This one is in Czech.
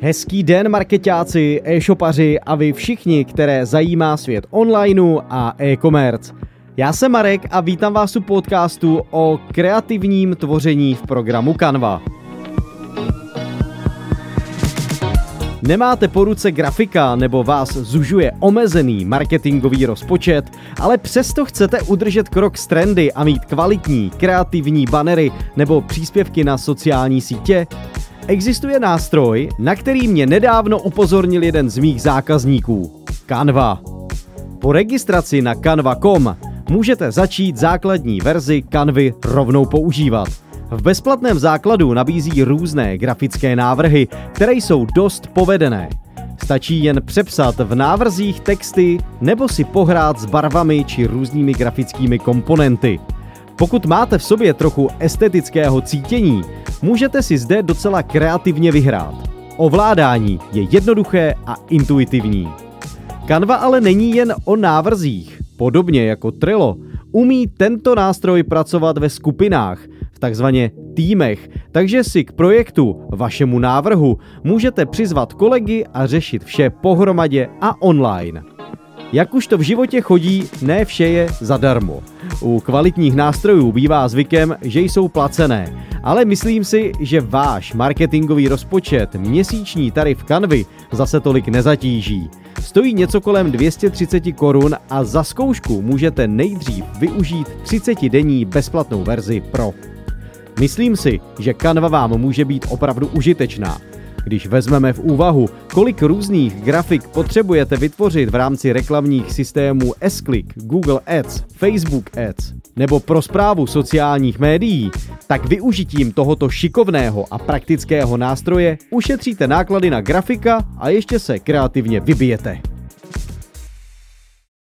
Hezký den marketáci, e-shopaři a vy všichni, které zajímá svět onlineu a e-commerce. Já jsem Marek a vítám vás u podcastu o kreativním tvoření v programu Canva. Nemáte po ruce grafika nebo vás zužuje omezený marketingový rozpočet, ale přesto chcete udržet krok s trendy a mít kvalitní, kreativní banery nebo příspěvky na sociální sítě? Existuje nástroj, na který mě nedávno upozornil jeden z mých zákazníků. Canva. Po registraci na canva.com můžete začít základní verzi Canvy rovnou používat. V bezplatném základu nabízí různé grafické návrhy, které jsou dost povedené. Stačí jen přepsat v návrzích texty nebo si pohrát s barvami či různými grafickými komponenty. Pokud máte v sobě trochu estetického cítění, můžete si zde docela kreativně vyhrát. Ovládání je jednoduché a intuitivní. Canva ale není jen o návrzích. Podobně jako Trello, umí tento nástroj pracovat ve skupinách, v takzvaně týmech, takže si k projektu, vašemu návrhu, můžete přizvat kolegy a řešit vše pohromadě a online. Jak už to v životě chodí, ne vše je zadarmo. U kvalitních nástrojů bývá zvykem, že jsou placené, ale myslím si, že váš marketingový rozpočet měsíční tarif Canvy zase tolik nezatíží. Stojí něco kolem 230 korun a za zkoušku můžete nejdřív využít 30-denní bezplatnou verzi Pro. Myslím si, že Canva vám může být opravdu užitečná. Když vezmeme v úvahu, kolik různých grafik potřebujete vytvořit v rámci reklamních systémů S-Click, Google Ads, Facebook Ads nebo pro zprávu sociálních médií, tak využitím tohoto šikovného a praktického nástroje ušetříte náklady na grafika a ještě se kreativně vybijete.